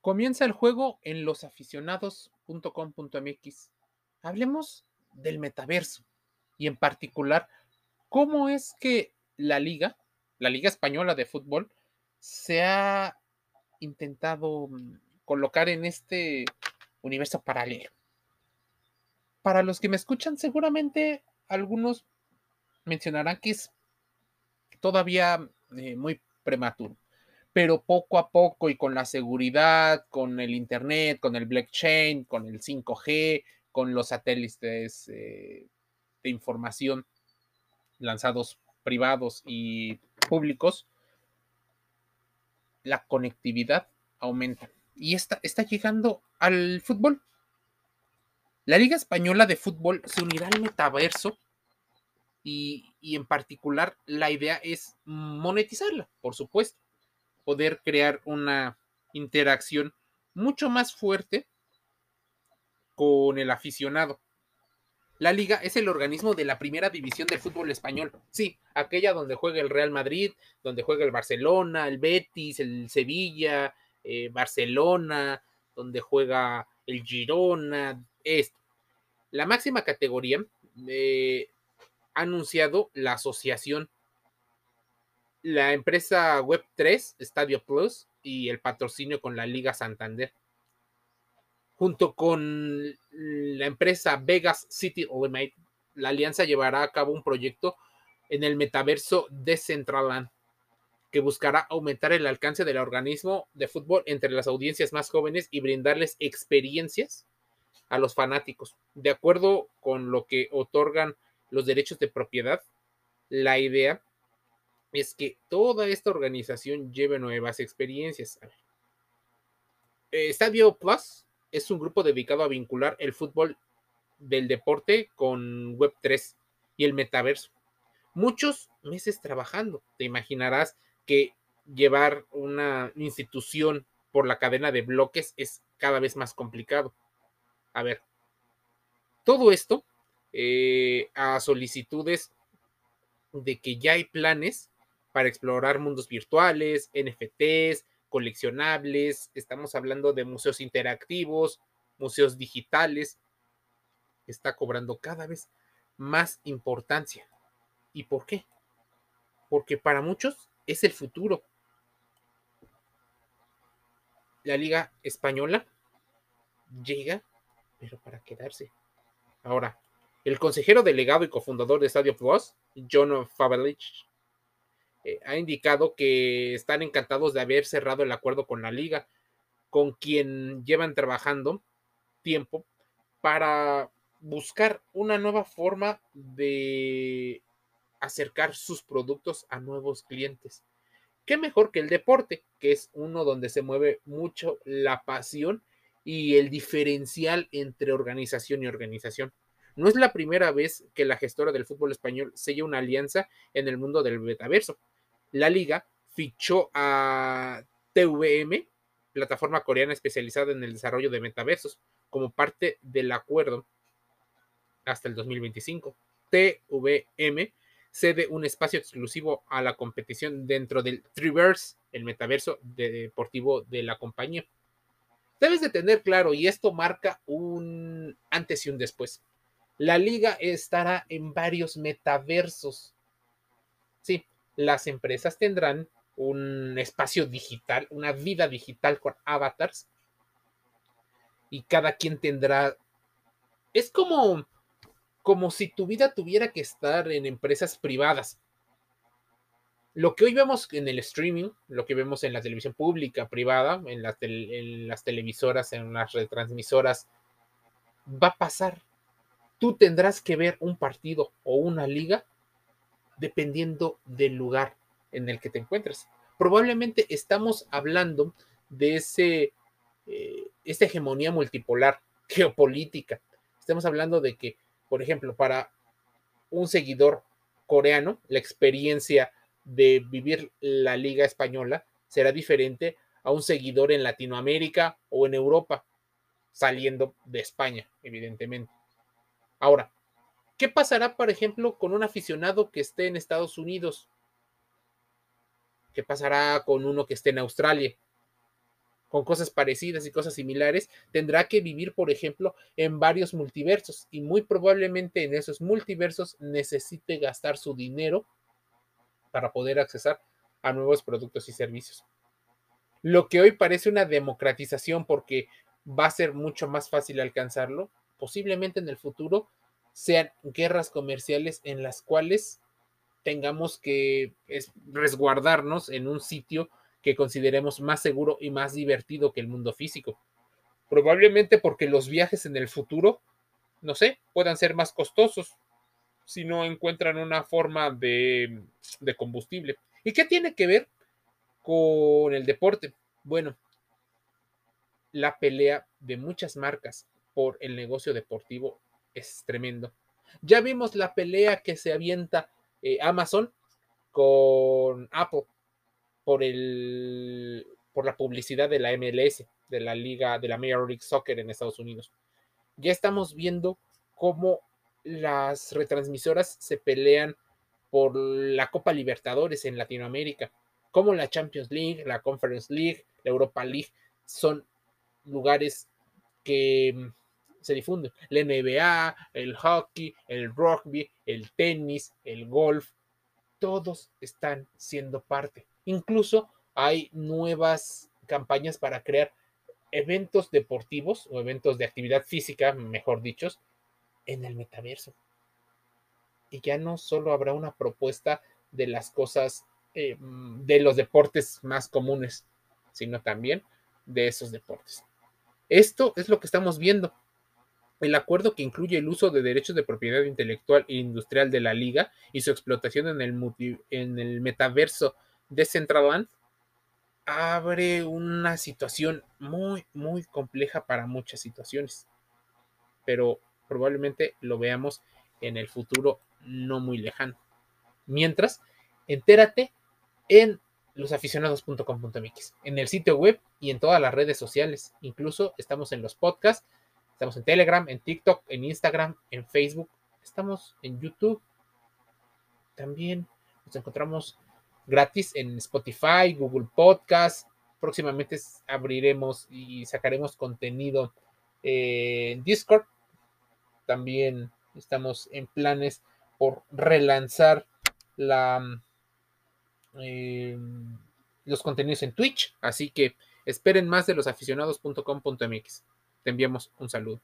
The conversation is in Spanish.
Comienza el juego en losaficionados.com.mx. Hablemos del metaverso y en particular cómo es que la liga, la liga española de fútbol, se ha intentado mm, colocar en este universo paralelo. Para los que me escuchan, seguramente algunos mencionarán que es todavía eh, muy prematuro pero poco a poco y con la seguridad, con el Internet, con el blockchain, con el 5G, con los satélites eh, de información lanzados privados y públicos, la conectividad aumenta. Y está, está llegando al fútbol. La Liga Española de Fútbol se unirá al metaverso y, y en particular la idea es monetizarla, por supuesto poder crear una interacción mucho más fuerte con el aficionado. La liga es el organismo de la primera división del fútbol español. Sí, aquella donde juega el Real Madrid, donde juega el Barcelona, el Betis, el Sevilla, eh, Barcelona, donde juega el Girona, esto. La máxima categoría eh, ha anunciado la asociación la empresa Web3, Stadio Plus, y el patrocinio con la Liga Santander. Junto con la empresa Vegas City Limited, la alianza llevará a cabo un proyecto en el metaverso de Centraland que buscará aumentar el alcance del organismo de fútbol entre las audiencias más jóvenes y brindarles experiencias a los fanáticos. De acuerdo con lo que otorgan los derechos de propiedad, la idea es que toda esta organización lleve nuevas experiencias. Estadio Plus es un grupo dedicado a vincular el fútbol del deporte con Web3 y el metaverso. Muchos meses trabajando. Te imaginarás que llevar una institución por la cadena de bloques es cada vez más complicado. A ver, todo esto eh, a solicitudes de que ya hay planes para explorar mundos virtuales, NFTs, coleccionables, estamos hablando de museos interactivos, museos digitales, está cobrando cada vez más importancia. ¿Y por qué? Porque para muchos es el futuro. La Liga Española llega, pero para quedarse. Ahora, el consejero delegado y cofundador de Stadio Plus, John Favalich, eh, ha indicado que están encantados de haber cerrado el acuerdo con la liga, con quien llevan trabajando tiempo para buscar una nueva forma de acercar sus productos a nuevos clientes. ¿Qué mejor que el deporte, que es uno donde se mueve mucho la pasión y el diferencial entre organización y organización? No es la primera vez que la gestora del fútbol español sella una alianza en el mundo del metaverso la liga fichó a TVM, plataforma coreana especializada en el desarrollo de metaversos, como parte del acuerdo hasta el 2025. TVM cede un espacio exclusivo a la competición dentro del Triverse, el metaverso deportivo de la compañía. Debes de tener claro, y esto marca un antes y un después. La liga estará en varios metaversos. Las empresas tendrán un espacio digital, una vida digital con avatars. Y cada quien tendrá. Es como, como si tu vida tuviera que estar en empresas privadas. Lo que hoy vemos en el streaming, lo que vemos en la televisión pública, privada, en las, en las televisoras, en las retransmisoras, va a pasar. Tú tendrás que ver un partido o una liga dependiendo del lugar en el que te encuentres. Probablemente estamos hablando de ese, eh, esta hegemonía multipolar geopolítica. Estamos hablando de que, por ejemplo, para un seguidor coreano, la experiencia de vivir la liga española será diferente a un seguidor en Latinoamérica o en Europa, saliendo de España, evidentemente. Ahora, ¿Qué pasará, por ejemplo, con un aficionado que esté en Estados Unidos? ¿Qué pasará con uno que esté en Australia? con cosas parecidas y cosas similares, tendrá que vivir, por ejemplo, en varios multiversos y muy probablemente en esos multiversos necesite gastar su dinero para poder accesar a nuevos productos y servicios. Lo que hoy parece una democratización porque va a ser mucho más fácil alcanzarlo, posiblemente en el futuro sean guerras comerciales en las cuales tengamos que resguardarnos en un sitio que consideremos más seguro y más divertido que el mundo físico. Probablemente porque los viajes en el futuro, no sé, puedan ser más costosos si no encuentran una forma de, de combustible. ¿Y qué tiene que ver con el deporte? Bueno, la pelea de muchas marcas por el negocio deportivo es tremendo. Ya vimos la pelea que se avienta eh, Amazon con Apple por, el, por la publicidad de la MLS, de la liga, de la Major League Soccer en Estados Unidos. Ya estamos viendo cómo las retransmisoras se pelean por la Copa Libertadores en Latinoamérica, como la Champions League, la Conference League, la Europa League, son lugares que se difunden. La NBA, el hockey, el rugby, el tenis, el golf, todos están siendo parte. Incluso hay nuevas campañas para crear eventos deportivos o eventos de actividad física, mejor dichos, en el metaverso. Y ya no solo habrá una propuesta de las cosas, eh, de los deportes más comunes, sino también de esos deportes. Esto es lo que estamos viendo. El acuerdo que incluye el uso de derechos de propiedad intelectual e industrial de la liga y su explotación en el, metaverso de abre una situación muy, muy compleja para muchas situaciones. Pero probablemente lo veamos en el futuro no muy lejano. Mientras, entérate en losaficionados.com.mx, en el sitio web y en todas las redes sociales. Incluso estamos en los podcasts, estamos en Telegram, en TikTok, en Instagram, en Facebook, estamos en YouTube. También nos encontramos gratis en Spotify, Google Podcast. Próximamente abriremos y sacaremos contenido en Discord. También estamos en planes por relanzar la Em, los contenidos en Twitch. Así que esperen más de los aficionados.com.mx. Te enviamos un saludo.